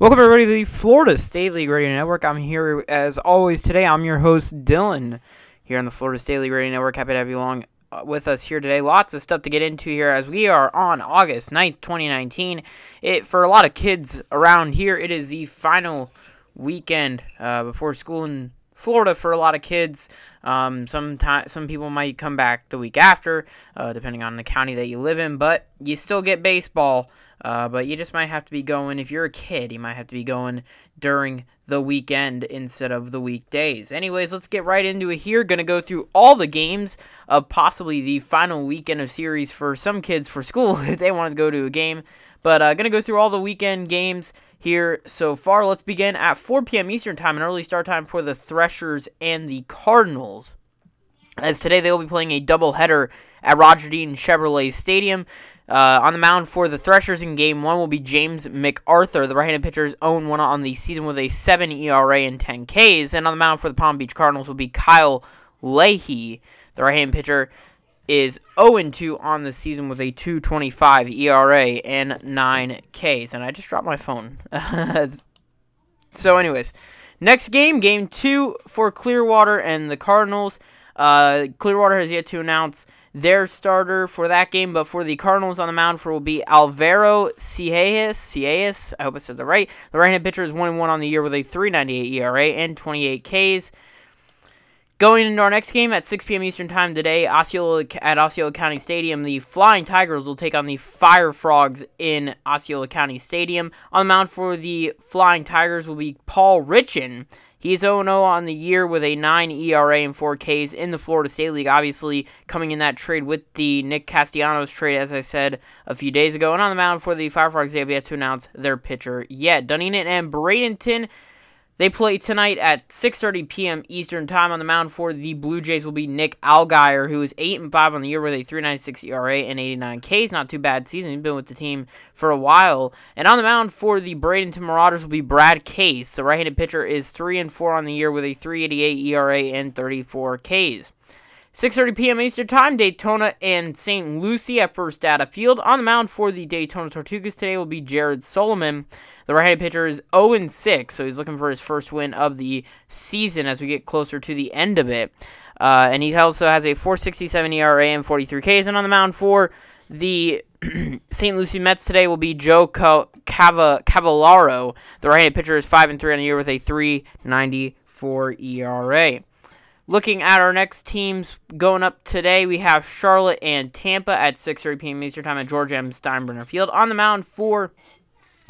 Welcome everybody to the Florida State League Radio Network. I'm here as always today. I'm your host Dylan here on the Florida State League Radio Network. Happy to have you along uh, with us here today. Lots of stuff to get into here as we are on August 9th, 2019. It for a lot of kids around here, it is the final weekend uh, before school in Florida for a lot of kids. Um, some some people might come back the week after, uh, depending on the county that you live in. But you still get baseball. Uh, but you just might have to be going, if you're a kid, you might have to be going during the weekend instead of the weekdays. Anyways, let's get right into it here. To go through all the games of possibly the final weekend of series for some kids for school if they want to go to a game. But uh, to go through all the weekend games here so far. Let's begin at 4 p.m. Eastern Time, an early start time for the Threshers and the Cardinals. As today they will be playing a doubleheader at Roger Dean Chevrolet Stadium. Uh, on the mound for the Threshers in Game One will be James MacArthur. The right-handed pitcher's own one on the season with a 7 ERA and 10 Ks. And on the mound for the Palm Beach Cardinals will be Kyle Leahy. The right-handed pitcher is 0-2 on the season with a 2.25 ERA and 9 Ks. And I just dropped my phone. so, anyways, next game, Game Two for Clearwater and the Cardinals. Uh, Clearwater has yet to announce their starter for that game. But for the Cardinals on the mound for will be Alvaro Ciaez. Ciaez, I hope I said that right. The right-handed pitcher is 1-1 on the year with a 3.98 ERA and 28 Ks. Going into our next game at 6 p.m. Eastern Time today, Osceola at Osceola County Stadium, the Flying Tigers will take on the Fire Frogs in Osceola County Stadium. On the mound for the Flying Tigers will be Paul Richan. He's 0 0 on the year with a 9 ERA and 4 Ks in the Florida State League. Obviously, coming in that trade with the Nick Castellanos trade, as I said a few days ago. And on the mound for the Fireflies, they have yet to announce their pitcher yet. Dunedin and Bradenton they play tonight at 6:30 p.m. Eastern Time on the mound for the Blue Jays will be Nick Allgeyer, who is 8 and 5 on the year with a 3.96 ERA and 89 Ks. Not too bad season. He's been with the team for a while. And on the mound for the Bradenton Marauders will be Brad Case. The right-handed pitcher is 3 and 4 on the year with a 3.88 ERA and 34 Ks. 6:30 p.m. Eastern Time, Daytona and St. Lucie at First Data Field. On the mound for the Daytona Tortugas today will be Jared Solomon. The right-handed pitcher is 0-6, so he's looking for his first win of the season as we get closer to the end of it. Uh, and he also has a 4.67 ERA and 43 Ks. And on the mound for the St. Lucie Mets today will be Joe Cava- Cavallaro. The right-handed pitcher is 5 and 3 on the year with a 3.94 ERA. Looking at our next teams going up today, we have Charlotte and Tampa at 6:30 p.m. Eastern Time at George M. Steinbrenner Field. On the mound for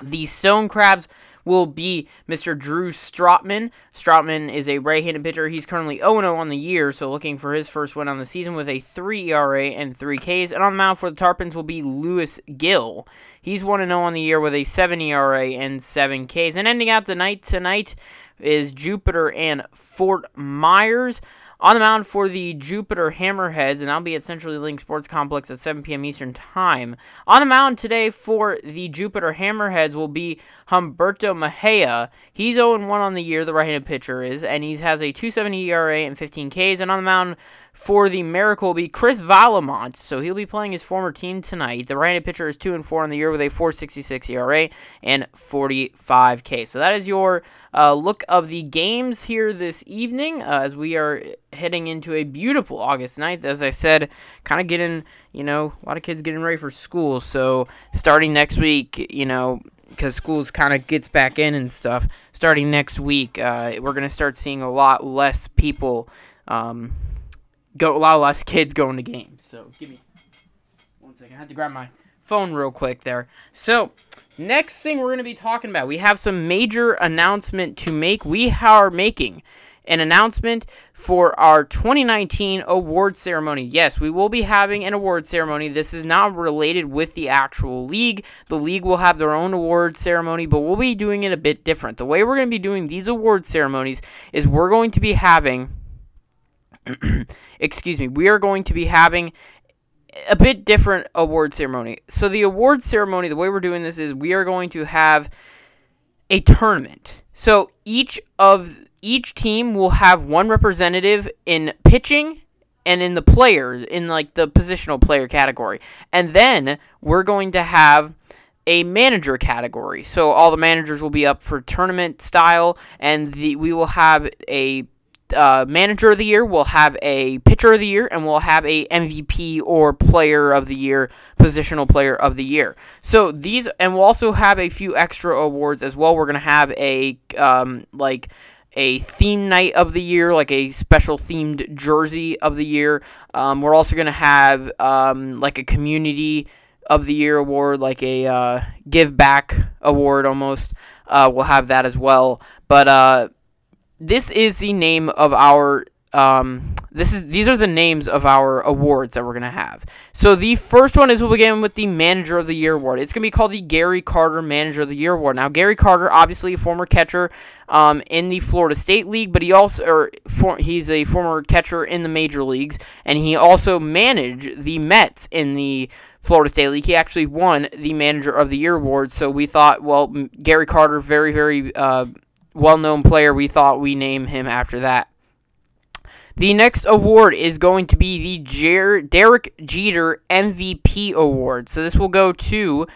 the Stone Crabs will be Mr. Drew Strotman. Strotman is a right-handed pitcher. He's currently 0-0 on the year, so looking for his first win on the season with a 3 ERA and 3 Ks. And on the mound for the Tarpons will be Luis Gil. He's 1-0 on the year with a 7 ERA and 7 Ks. And ending out the night tonight is Jupiter and Fort Myers. On the mound for the Jupiter Hammerheads, and I'll be at CenturyLink Sports Complex at 7 p.m. Eastern Time. On the mound today for the Jupiter Hammerheads will be Humberto Mejia. He's 0-1 on the year, the right-handed pitcher is, and he has a 2.70 ERA and 15 Ks. And on the mound for the Miracle will be Chris Vallimont. So he'll be playing his former team tonight. The right-handed pitcher is 2 and 4 on the year with a 4.66 ERA and 45 K. So that is your uh, look of the games here this evening uh, as we are heading into a beautiful August 9th. As I said, kind of getting, you know, a lot of kids getting ready for school. So starting next week, you know, because schools kind of gets back in and stuff. Starting next week, uh, we're gonna start seeing a lot less people, um, go a lot less kids going to games. So give me one second. I had to grab my phone real quick there. So next thing we're gonna be talking about, we have some major announcement to make. We are making an announcement for our 2019 award ceremony. Yes, we will be having an award ceremony. This is not related with the actual league. The league will have their own award ceremony, but we'll be doing it a bit different. The way we're going to be doing these award ceremonies is we're going to be having excuse me, we are going to be having a bit different award ceremony. So the award ceremony, the way we're doing this is we are going to have a tournament. So each of each team will have one representative in pitching and in the players in like the positional player category. And then we're going to have a manager category. So all the managers will be up for tournament style, and the we will have a uh, manager of the year, we'll have a pitcher of the year, and we'll have a MVP or player of the year, positional player of the year. So these, and we'll also have a few extra awards as well. We're gonna have a um, like a theme night of the year, like a special themed jersey of the year. Um, we're also gonna have um, like a community of the year award, like a uh, give back award almost. Uh, we'll have that as well. But uh, this is the name of our um, this is these are the names of our awards that we're gonna have. So the first one is we'll begin with the Manager of the Year award. It's gonna be called the Gary Carter Manager of the Year award. Now Gary Carter, obviously a former catcher um, in the Florida State League, but he also or for, he's a former catcher in the major leagues, and he also managed the Mets in the Florida State League. He actually won the Manager of the Year award. So we thought, well, Gary Carter, very very uh, well known player. We thought we name him after that. The next award is going to be the Jer- Derek Jeter MVP award. So this will go to,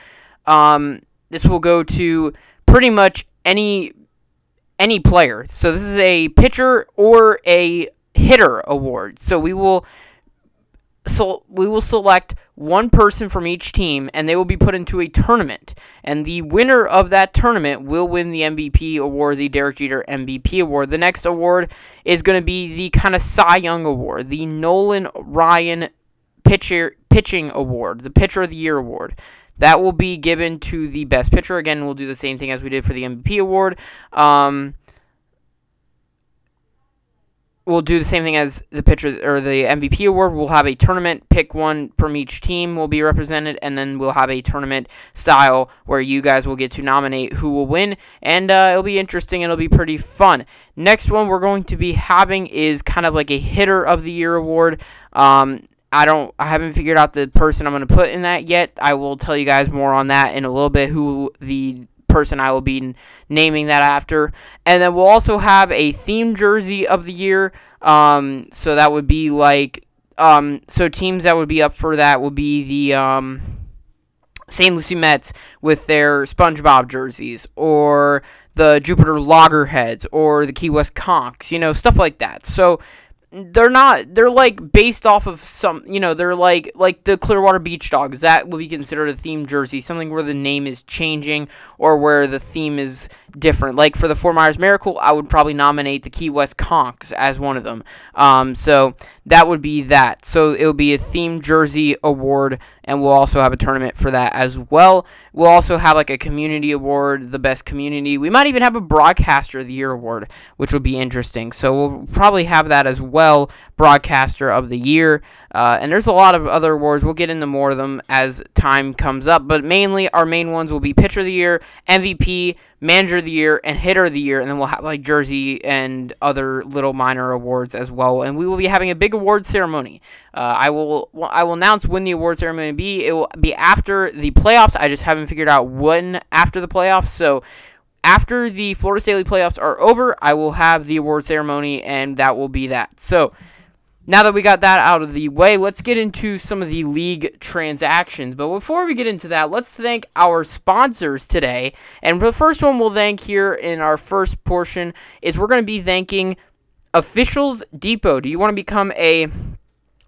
um, this will go to pretty much any any player. So this is a pitcher or a hitter award. So we will so we will select one person from each team and they will be put into a tournament. And the winner of that tournament will win the MVP award the Derek Jeter MVP award. The next award is going to be the kind of Cy Young award the Nolan Ryan pitcher pitching award the pitcher of the year award. That will be given to the best pitcher. Again we'll do the same thing as we did for the MVP award. Um, we'll do the same thing as the pitcher or the MVP award. We'll have a tournament, pick one from each team will be represented, and then we'll have a tournament style where you guys will get to nominate who will win, and uh, it'll be interesting. It'll be pretty fun. Next one we're going to be having is kind of like a hitter of the year award. Um, I don't I haven't figured out the person I'm going to put in that yet. I will tell you guys more on that in a little bit who the person I will be naming that after. And then we'll also have a theme jersey of the year. Um, so that would be like, um, so teams that would be up for that would be the um, St. Lucie Mets with their SpongeBob jerseys, or the Jupiter Loggerheads, or the Key West Conchs, you know, stuff like that. So they're not they're like based off of some you know they're like like the clearwater beach dogs that would be considered a theme jersey? Something where the name is changing or where the theme is different. Like for the Fort Myers Miracle I would probably nominate the Key West Conchs as one of them. Um, so that would be that. So it will be a theme jersey award and we'll also have a tournament for that as well. We'll also have like a community award the best community. We might even have a broadcaster of the year award which would be interesting. So we'll probably have that as well broadcaster of the year. Uh, and there's a lot of other awards. We'll get into more of them as time comes up. But mainly, our main ones will be Pitcher of the Year, MVP, Manager of the Year, and Hitter of the Year. And then we'll have like Jersey and other little minor awards as well. And we will be having a big award ceremony. Uh, I will I will announce when the award ceremony will be. It will be after the playoffs. I just haven't figured out when after the playoffs. So after the Florida State playoffs are over, I will have the award ceremony, and that will be that. So now that we got that out of the way, let's get into some of the league transactions. But before we get into that, let's thank our sponsors today. And the first one we'll thank here in our first portion is we're going to be thanking Officials Depot. Do you want to become a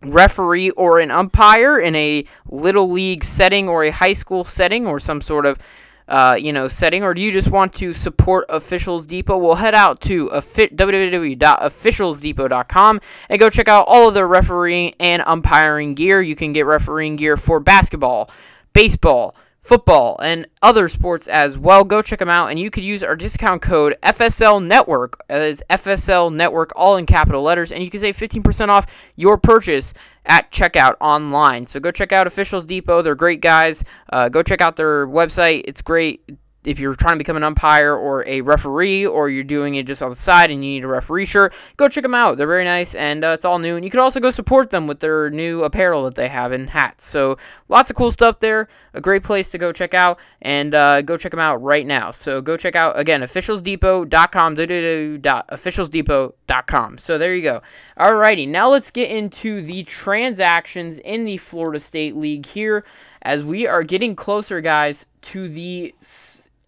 referee or an umpire in a little league setting or a high school setting or some sort of uh, you know, setting, or do you just want to support Officials Depot? Well, head out to www.officialsdepot.com and go check out all of their refereeing and umpiring gear. You can get refereeing gear for basketball, baseball, football, and other sports as well. Go check them out, and you could use our discount code FSL Network as FSL Network, all in capital letters, and you can save 15% off your purchase at checkout online. So go check out Officials Depot. They're great guys. Uh, go check out their website. It's great if you're trying to become an umpire or a referee, or you're doing it just on the side and you need a referee shirt, go check them out. They're very nice and uh, it's all new. And you can also go support them with their new apparel that they have and hats. So lots of cool stuff there. A great place to go check out and uh, go check them out right now. So go check out again officialsdepot.com, officialsdepot.com. So there you go. Alrighty, now let's get into the transactions in the Florida State League here as we are getting closer, guys, to the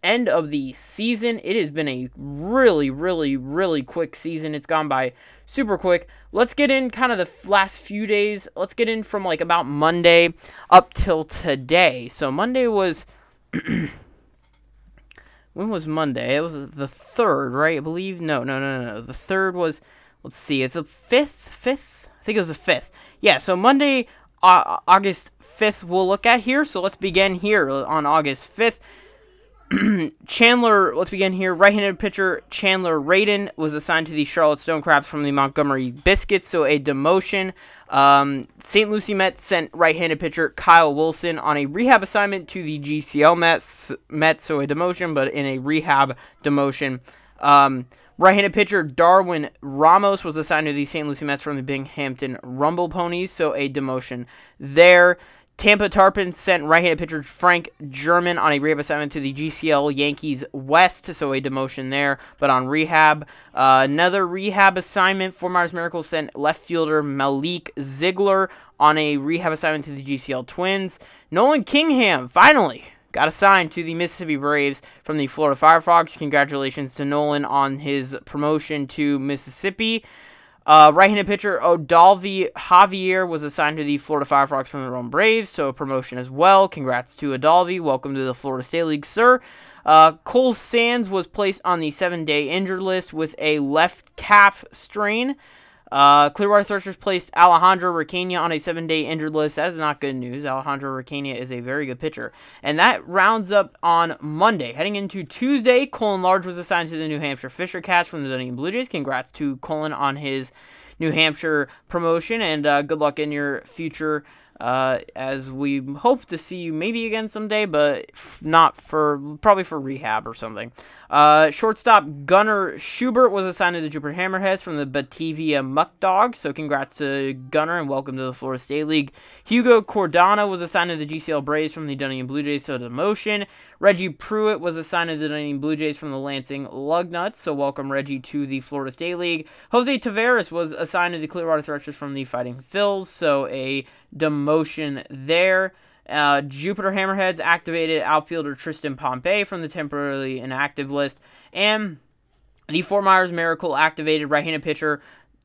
end of the season. It has been a really, really, really quick season. It's gone by super quick. Let's get in kind of the last few days. Let's get in from like about Monday up till today. So Monday was. when was Monday? It was the third, right? I believe. No, no, no, no. The third was. Let's see. It's the fifth. Fifth. I think it was the fifth. Yeah. So Monday, uh, August fifth, we'll look at here. So let's begin here on August fifth. Chandler, let's begin here. Right-handed pitcher Chandler Radin was assigned to the Charlotte Stone Crabs from the Montgomery Biscuits, so a demotion. Um, St. Lucie Mets sent right-handed pitcher Kyle Wilson on a rehab assignment to the GCL Mets, Mets, so a demotion, but in a rehab demotion. Um, right-handed pitcher Darwin Ramos was assigned to the St. Lucie Mets from the Binghamton Rumble Ponies, so a demotion there. Tampa Tarpon sent right-handed pitcher Frank German on a rehab assignment to the GCL Yankees West, so a demotion there, but on rehab. Uh, another rehab assignment for Myers Miracle sent left fielder Malik Ziegler on a rehab assignment to the GCL Twins. Nolan Kingham finally got assigned to the Mississippi Braves from the Florida Firefrogs. Congratulations to Nolan on his promotion to Mississippi. Uh, right-handed pitcher Odalvi Javier was assigned to the Florida Firefrogs from the Rome Braves, so a promotion as well. Congrats to Odalvi. Welcome to the Florida State League, sir. Uh, Cole Sands was placed on the seven-day injured list with a left calf strain. Uh, Clearwater Threshers placed Alejandro Requena on a seven-day injured list. That is not good news. Alejandro Requena is a very good pitcher, and that rounds up on Monday. Heading into Tuesday, Colin Large was assigned to the New Hampshire Fisher Cats from the Dunedin Blue Jays. Congrats to Colin on his New Hampshire promotion, and uh, good luck in your future. Uh, as we hope to see you maybe again someday, but f- not for probably for rehab or something. Uh, shortstop Gunnar Schubert was assigned to the Jupiter Hammerheads from the Batavia Muck Dogs. So congrats to Gunnar and welcome to the Florida State League. Hugo Cardona was assigned to the GCL Braves from the Dunedin Blue Jays. So demotion. Reggie Pruitt was assigned to the Dunedin Blue Jays from the Lansing Lugnuts. So welcome Reggie to the Florida State League. Jose Taveras was assigned to the Clearwater Threshers from the Fighting Phils. So a demotion there. Uh, Jupiter Hammerheads activated outfielder Tristan Pompey from the temporarily inactive list. And the Fort Myers Miracle activated right-handed pitcher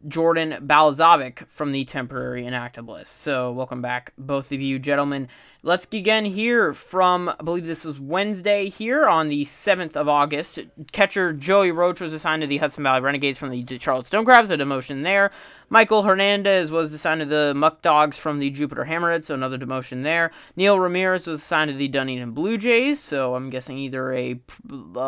Jordan Balazovic from the temporary inactive list. So welcome back, both of you gentlemen. Let's begin here from, I believe this was Wednesday here on the 7th of August. Catcher Joey Roach was assigned to the Hudson Valley Renegades from the Charlotte Stone Crabs, a demotion there. Michael Hernandez was assigned to the Muck Dogs from the Jupiter Hammerheads, so another demotion there. Neil Ramirez was assigned to the Dunedin Blue Jays, so I'm guessing either a,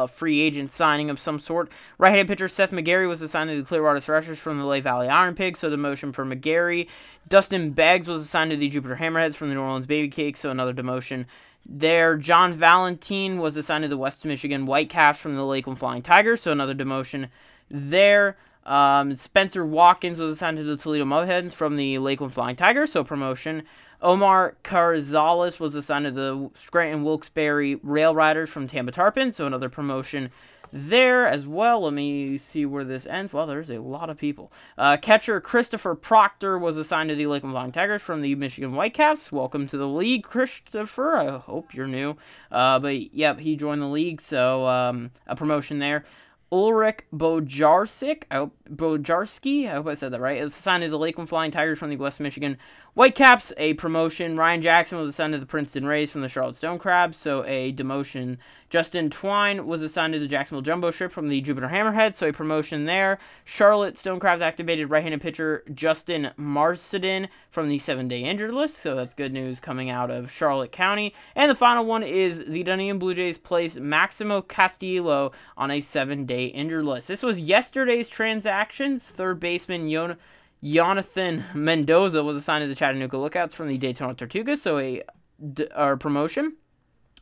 free agent signing of some sort. Right-handed pitcher Seth McGarry was assigned to the Clearwater Threshers from the Lehigh Valley Iron Pigs, so demotion for McGarry. Dustin Beggs was assigned to the Jupiter Hammerheads from the New Orleans Baby Cakes, so another demotion there. John Valentine was assigned to the West Michigan Whitecaps from the Lakeland Flying Tigers, so another demotion there. Um, Spencer Watkins was assigned to the Toledo Mudhens from the Lakeland Flying Tigers, so promotion. Omar Carrizales was assigned to the Scranton Wilkes-Barre Rail Riders from Tampa Tarpon, so another promotion there as well. Let me see where this ends. Well, there's a lot of people. Uh, catcher Christopher Proctor was assigned to the Lakeland Flying Tigers from the Michigan Whitecaps. Welcome to the league, Christopher. I hope you're new. Uh, but yep, he joined the league, so um, a promotion there. Ulrich Bojarsik, I hope, Bojarski, I hope I said that right, it was assigned to the Lakeland Flying Tigers from the West Michigan Whitecaps, a promotion. Ryan Jackson was assigned to the Princeton Rays from the Charlotte Stone Crabs, so a demotion. Justin Twine was assigned to the Jacksonville Jumbo Shrimp from the Jupiter Hammerhead, so a promotion there. Charlotte Stone Crabs activated right-handed pitcher Justin Marcedin from the seven-day injured list, so that's good news coming out of Charlotte County. And the final one is the Dunedin Blue Jays placed Maximo Castillo on a seven-day injured list. This was yesterday's transactions. Third baseman Yon- Jonathan Mendoza was assigned to the Chattanooga Lookouts from the Daytona Tortugas, so a d- promotion.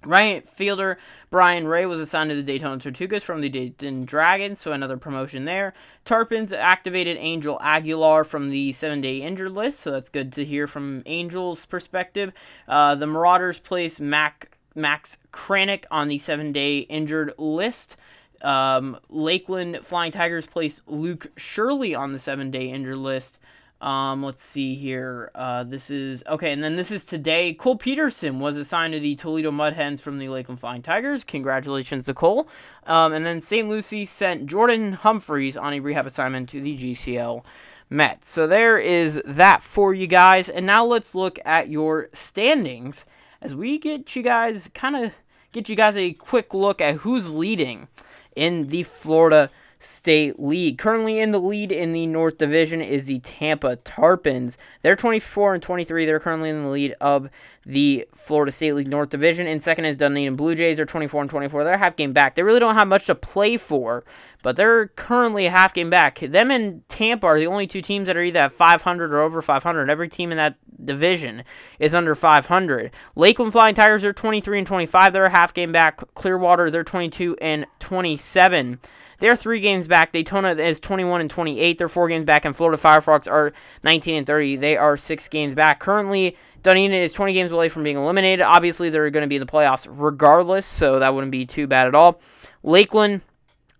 Right fielder Brian Ray was assigned to the Daytona Tortugas from the Dayton Dragons, so another promotion there. Tarpons activated Angel Aguilar from the seven day injured list, so that's good to hear from Angel's perspective. Uh, the Marauders placed Mac, Max Kranick on the seven day injured list. Um, Lakeland Flying Tigers placed Luke Shirley on the seven day injured list. Um, let's see here. Uh, this is okay, and then this is today. Cole Peterson was assigned to the Toledo Mud Hens from the Lakeland Flying Tigers. Congratulations to Cole. Um, and then St. Lucie sent Jordan Humphreys on a rehab assignment to the GCL Mets. So there is that for you guys. And now let's look at your standings as we get you guys kind of get you guys a quick look at who's leading in the Florida State League. Currently in the lead in the North Division is the Tampa Tarpons. They're 24 and 23. They're currently in the lead of the Florida State League North Division. In second is Dunedin Blue Jays. They're 24 and 24. They're half game back. They really don't have much to play for, but they're currently half game back. Them and Tampa are the only two teams that are either at 500 or over 500. Every team in that division is under 500. Lakeland Flying Tigers are 23 and 25. They're half game back. Clearwater they're 22 and 27. They're three games back. Daytona is 21 and 28. They're four games back, and Florida Firefrogs are 19 and 30. They are six games back. Currently, Dunedin is 20 games away from being eliminated. Obviously, they're going to be in the playoffs regardless, so that wouldn't be too bad at all. Lakeland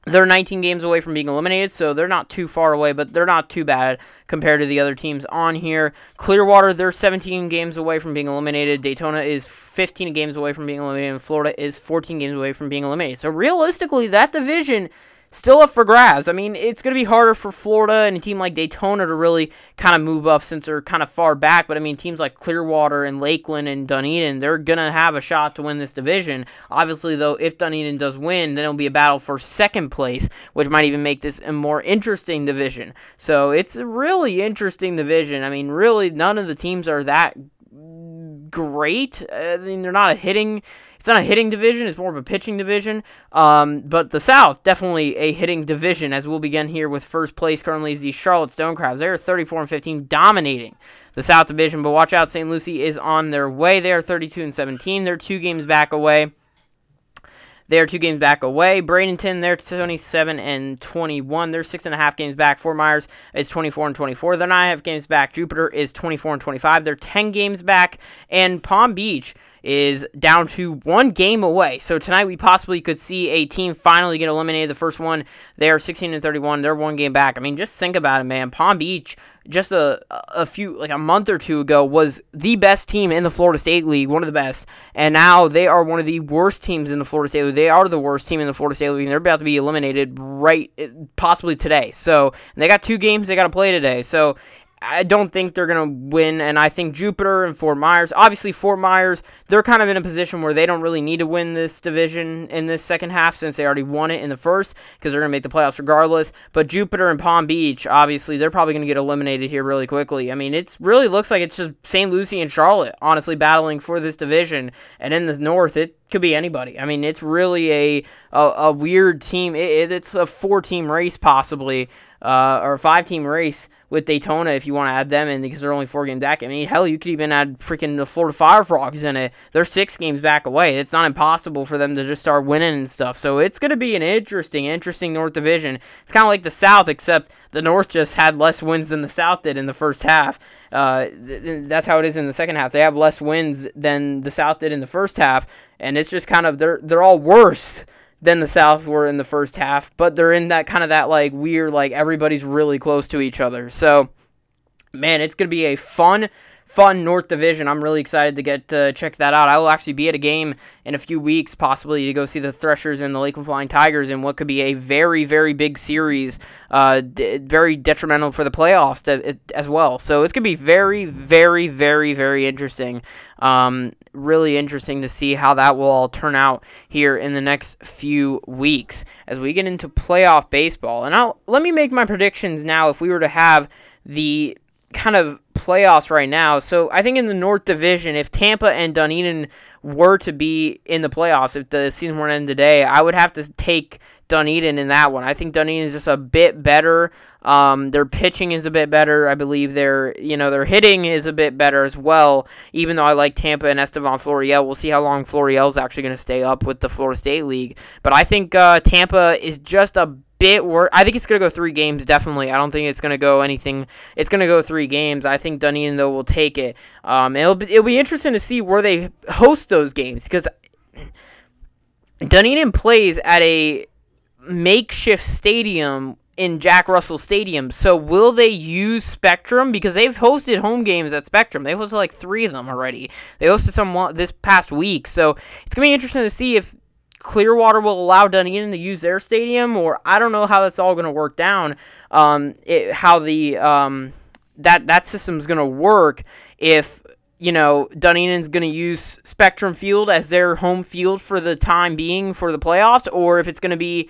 they're 19 games away from being eliminated, so they're not too far away, but they're not too bad compared to the other teams on here. Clearwater, they're 17 games away from being eliminated. Daytona is 15 games away from being eliminated, and Florida is 14 games away from being eliminated. So realistically, that division still up for grabs. I mean, it's going to be harder for Florida and a team like Daytona to really kind of move up since they're kind of far back. But I mean, teams like Clearwater and Lakeland and Dunedin, they're going to have a shot to win this division. Obviously, though, if Dunedin does win, then it'll be a battle for second place, which might even make this a more interesting division. So it's a really interesting division. I mean, really, none of the teams are that great. I mean, they're not a hitting it's not a hitting division, it's more of a pitching division. Um, but the South, definitely a hitting division, as we'll begin here with first place currently is the Charlotte Stonecrabs. They're 34 and 15, dominating the South Division. But watch out, St. Lucie is on their way. They are 32 and 17. They're two games back away. They are two games back away. Bradenton, they're 27 and 21. They're six and a half games back. Fort Myers is 24 and 24. They're nine and a half games back. Jupiter is 24 and 25. They're 10 games back. And Palm Beach is down to one game away. So tonight we possibly could see a team finally get eliminated. The first one, they are 16 and 31. They're one game back. I mean, just think about it, man. Palm Beach just a a few like a month or two ago was the best team in the Florida State League, one of the best, and now they are one of the worst teams in the Florida State League. They are the worst team in the Florida State League, and they're about to be eliminated right eh, possibly today. So they got two games they got to play today. So I don't think they're going to win, and I think Jupiter and Fort Myers, obviously Fort Myers, they're kind of in a position where they don't really need to win this division in this second half since they already won it in the first because they're going to make the playoffs regardless. But Jupiter and Palm Beach, obviously, they're probably going to get eliminated here really quickly. I mean, it really looks like it's just St. Lucie and Charlotte, honestly, battling for this division, and in the North, it could be anybody. I mean, it's really a a, a weird team. It, it, it's a four-team race possibly, uh, or a five-team race with Daytona if you want to add them in because they're only four games back. I mean, hell, you could even add freaking the Florida Fire Frogs in it. They're six games back away. It's not impossible for them to just start winning and stuff. So it's going to be an interesting, interesting North Division. It's kind of like the South, except the North just had less wins than the South did in the first half. Uh, th- that's how it is in the second half. They have less wins than the South did in the first half, and it's just kind of they're they're all worse than the South were in the first half, but they're in that kind of that like weird like everybody's really close to each other. So, man, it's going to be a fun fun North Division. I'm really excited to get to check that out. I will actually be at a game in a few weeks, possibly to go see the Threshers and the Lakeland Flying Tigers in what could be a very, very big series, uh, d- very detrimental for the playoffs to, as well. So it's going to be very, very, very, very interesting. Um, really interesting to see how that will all turn out here in the next few weeks as we get into playoff baseball. And I'll, let me make my predictions now if we were to have the kind of playoffs right now. So I think in the North Division, if Tampa and Dunedin were to be in the playoffs, if the season were to end today, I would have to take Dunedin in that one. I think Dunedin is just a bit better. Um, their pitching is a bit better. I believe their you know their hitting is a bit better as well. Even though I like Tampa and Estevan Florial, we'll see how long Florial is actually going to stay up with the Florida State League. But I think uh, Tampa is just a bit worse. I think it's going to go three games, definitely. I don't think it's going to go anything. It's going to go three games. I think Dunedin, though, will take it. Um, it'll, be, it'll be interesting to see where they host those games because Dunedin plays at a makeshift stadium in Jack Russell Stadium. So will they use Spectrum because they've hosted home games at Spectrum? They've hosted like three of them already. They hosted some this past week. So it's gonna be interesting to see if Clearwater will allow Dunedin to use their stadium, or I don't know how that's all gonna work down. Um, it, how the um, that that system's gonna work if you know, Dunedin's going to use Spectrum Field as their home field for the time being for the playoffs, or if it's going to be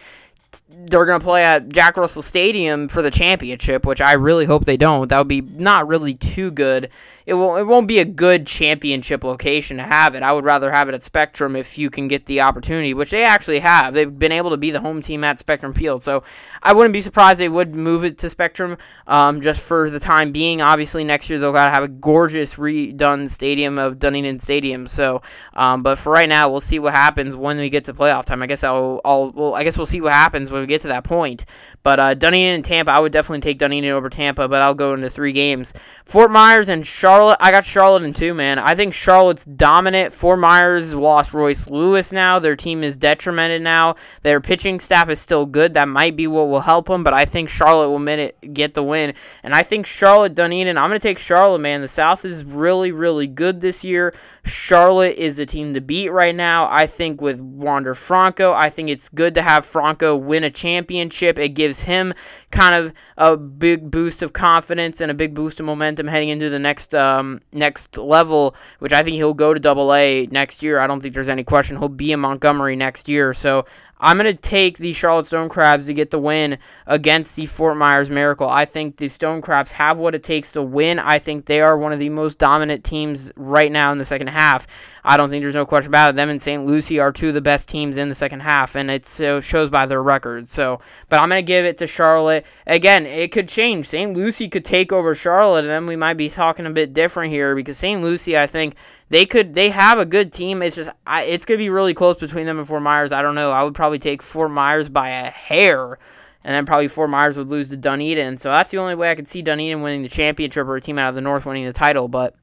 they're going to play at Jack Russell Stadium for the championship, which I really hope they don't. That would be not really too good it won't it won't be a good championship location to have it. I would rather have it at Spectrum if you can get the opportunity, which they actually have. They've been able to be the home team at Spectrum Field, so I wouldn't be surprised they would move it to Spectrum um, just for the time being. Obviously, next year they'll gotta have a gorgeous redone stadium of Dunedin Stadium. So, um, but for right now, we'll see what happens when we get to playoff time. I guess I'll, I'll well, I guess we'll see what happens when we get to that point. But uh, Dunedin and Tampa, I would definitely take Dunedin over Tampa, but I'll go into three games. Fort Myers and Charlotte. Charlotte, I got Charlotte in two, man. I think Charlotte's dominant. Fort Myers lost Royce Lewis now. Their team is detrimented now. Their pitching staff is still good. That might be what will help them, but I think Charlotte will get the win. And I think Charlotte, Dunedin, I'm going to take Charlotte, man. The South is really, really good this year. Charlotte is a team to beat right now. I think with Wander Franco, I think it's good to have Franco win a championship. It gives him kind of a big boost of confidence and a big boost of momentum heading into the next um, next level, which I think he'll go to Double A next year. I don't think there's any question he'll be in Montgomery next year. So I'm going to take the Charlotte Stone Crabs to get the win against the Fort Myers Miracle. I think the Stone Crabs have what it takes to win. I think they are one of the most dominant teams right now in the second half. I don't think there's no question about it. Them and St. Lucie are two of the best teams in the second half, and it shows by their record. So, but I'm going to give it to Charlotte. Again, it could change. St. Lucie could take over Charlotte, and then we might be talking a bit different here because St. Lucie, I think, they could they have a good team. It's just I, it's gonna be really close between them and Fort Myers. I don't know. I would probably take Fort Myers by a hair, and then probably Fort Myers would lose to Dunedin. So that's the only way I could see Dunedin winning the championship or a team out of the North winning the title. But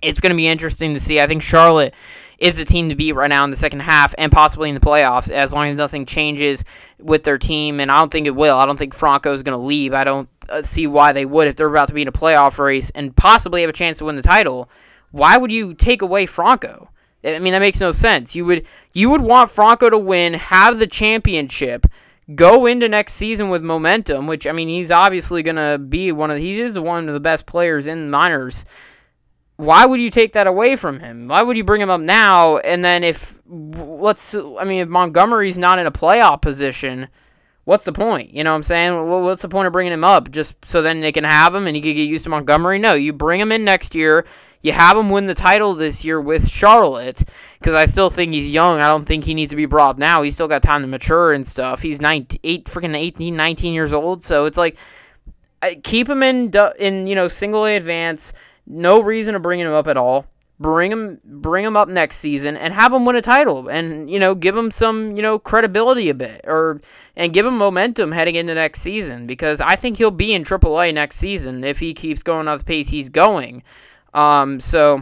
it's gonna be interesting to see. I think Charlotte is the team to beat right now in the second half and possibly in the playoffs as long as nothing changes with their team. And I don't think it will. I don't think Franco is going to leave. I don't uh, see why they would if they're about to be in a playoff race and possibly have a chance to win the title why would you take away Franco? I mean, that makes no sense. You would you would want Franco to win, have the championship, go into next season with momentum. Which I mean, he's obviously gonna be one of the, he is one of the best players in the minors. Why would you take that away from him? Why would you bring him up now? And then if let's I mean, if Montgomery's not in a playoff position, what's the point? You know what I'm saying? What's the point of bringing him up just so then they can have him and he can get used to Montgomery? No, you bring him in next year you have him win the title this year with Charlotte because I still think he's young. I don't think he needs to be brought now. He's still got time to mature and stuff. He's 19, eight, freaking 18, 19 years old. So it's like keep him in in you know single A advance. No reason to bring him up at all. Bring him bring him up next season and have him win a title and you know give him some you know credibility a bit or and give him momentum heading into next season because I think he'll be in AAA next season if he keeps going at the pace he's going. Um, so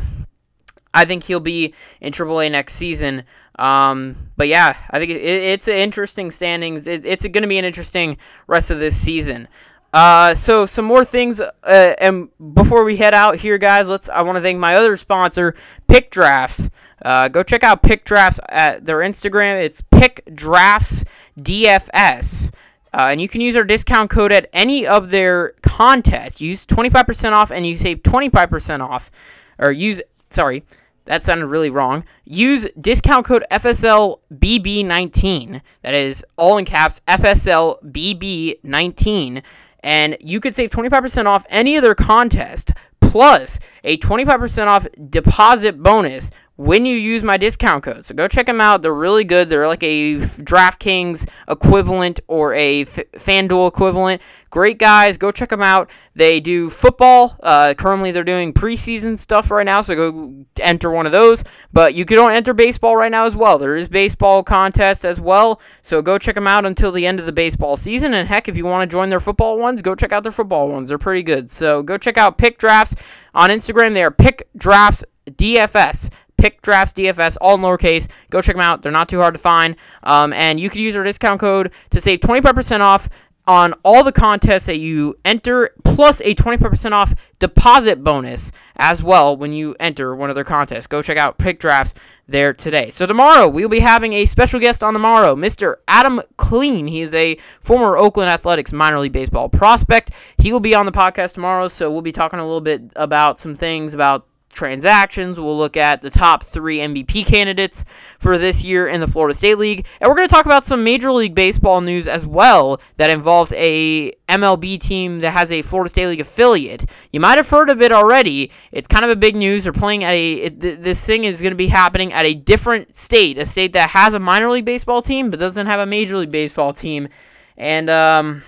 I think he'll be in AAA next season. Um, but yeah, I think it, it's an interesting standings. It, it's going to be an interesting rest of this season. Uh, so some more things, uh, and before we head out here, guys, let's. I want to thank my other sponsor, Pick Drafts. Uh, go check out Pick Drafts at their Instagram. It's Pick Drafts DFS. Uh, and you can use our discount code at any of their contests. Use 25% off and you save 25% off. Or use, sorry, that sounded really wrong. Use discount code FSLBB19. That is all in caps FSLBB19. And you could save 25% off any of their contest plus a 25% off deposit bonus when you use my discount code. So go check them out. They're really good. They're like a DraftKings equivalent or a F- FanDuel equivalent. Great guys. Go check them out. They do football. Uh, currently, they're doing preseason stuff right now. So go enter one of those. But you can enter baseball right now as well. There is baseball contest as well. So go check them out until the end of the baseball season. And heck, if you want to join their football ones, go check out their football ones. They're pretty good. So go check out Pick Drafts on Instagram. They are Pick Drafts DFS. Pick Drafts DFS, all in lowercase. Go check them out. They're not too hard to find. Um, and you can use our discount code to save 25% off on all the contests that you enter, plus a 25% off deposit bonus as well when you enter one of their contests. Go check out Pick Drafts there today. So tomorrow we'll be having a special guest on tomorrow, Mr. Adam Clean. He is a former Oakland Athletics minor league baseball prospect. He will be on the podcast tomorrow, so we'll be talking a little bit about some things about transactions. We'll look at the top three MVP candidates for this year in the Florida State League. And we're going to talk about some Major League Baseball news as well that involves a MLB team that has a Florida State League affiliate. You might have heard of it already. It's kind of a big news. They're playing at a, it, this thing is going to be happening at a different state, a state that has a minor league baseball team but doesn't have a Major League Baseball team. And, um,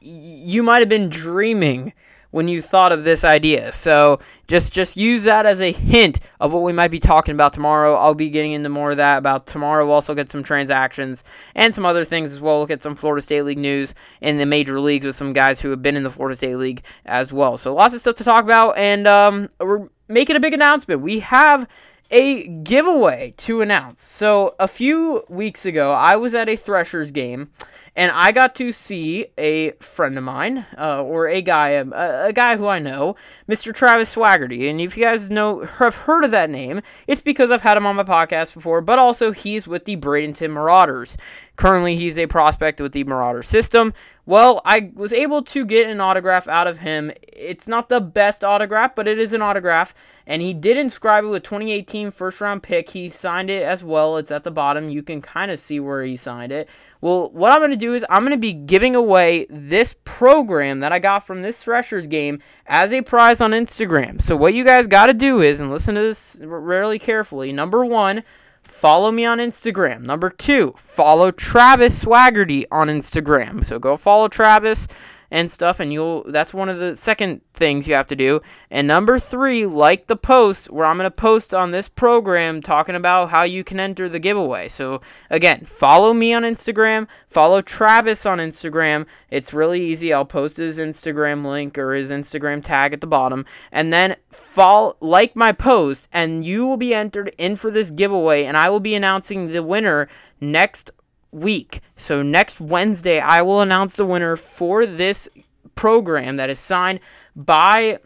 you might have been dreaming when you thought of this idea. So just just use that as a hint of what we might be talking about tomorrow. I'll be getting into more of that about tomorrow. We'll also get some transactions and some other things as well. Look at some Florida State League news in the major leagues with some guys who have been in the Florida State League as well. So lots of stuff to talk about, and um, we're making a big announcement. We have a giveaway to announce. So a few weeks ago, I was at a Threshers game and I got to see a friend of mine, uh, or a guy, a, a, guy who I know, Mr. Travis Swaggerty. And if you guys know, have heard of that name, it's because I've had him on my podcast before. But also, he's with the Bradenton Marauders. Currently, he's a prospect with the Marauder system. Well, I was able to get an autograph out of him. It's not the best autograph, but it is an autograph. And he did inscribe it with 2018 first round pick. He signed it as well. It's at the bottom. You can kind of see where he signed it. Well, what I'm going to do is I'm going to be giving away this program that I got from this Threshers game as a prize on Instagram. So what you guys got to do is, and listen to this really carefully, number one, follow me on Instagram. Number two, follow Travis Swaggerty on Instagram. So go follow Travis and stuff and you'll that's one of the second things you have to do. And number three like the post where i'm going to post on this program talking about how you can enter the giveaway. So again follow me on instagram follow travis on instagram. It's really easy. I'll post his instagram link or his instagram tag at the bottom. And then follow like my post and you will be entered in for this giveaway and i will be announcing the winner next week. So next Wednesday, I will announce the winner for this program that is signed by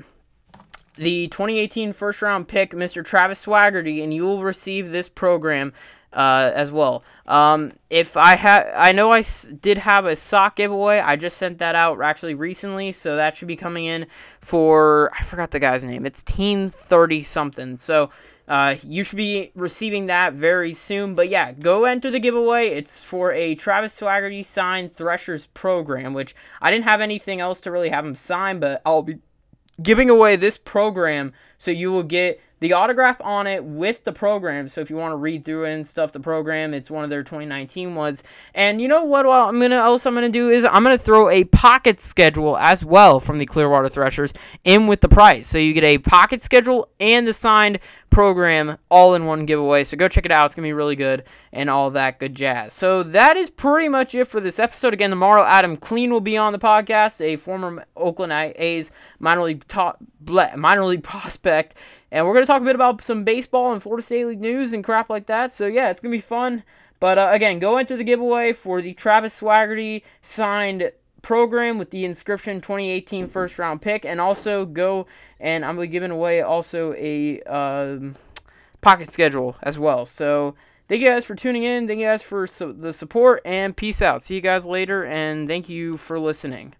the 2018 first round pick, Mr. Travis Swaggerty, and you will receive this program uh, as well. Um, if I had, I know I s- did have a sock giveaway. I just sent that out actually recently, so that should be coming in for I forgot the guy's name. It's Teen Thirty something. So uh, you should be receiving that very soon. But yeah, go enter the giveaway. It's for a Travis Swaggerty signed Threshers program, which I didn't have anything else to really have him sign, but I'll be giving away this program so you will get the autograph on it with the program. So if you want to read through it and stuff, the program, it's one of their 2019 ones. And you know what? Well, I'm gonna also I'm gonna do is I'm gonna throw a pocket schedule as well from the Clearwater Threshers in with the price. So you get a pocket schedule and the signed program all in one giveaway. So go check it out. It's gonna be really good and all that good jazz. So that is pretty much it for this episode. Again, tomorrow Adam Clean will be on the podcast, a former Oakland A's minor league top minor league prospect and we're going to talk a bit about some baseball and Florida State League news and crap like that. So, yeah, it's going to be fun. But uh, again, go enter the giveaway for the Travis Swaggerty signed program with the inscription 2018 first round pick. And also go and I'm going to be giving away also a um, pocket schedule as well. So, thank you guys for tuning in. Thank you guys for the support and peace out. See you guys later. And thank you for listening.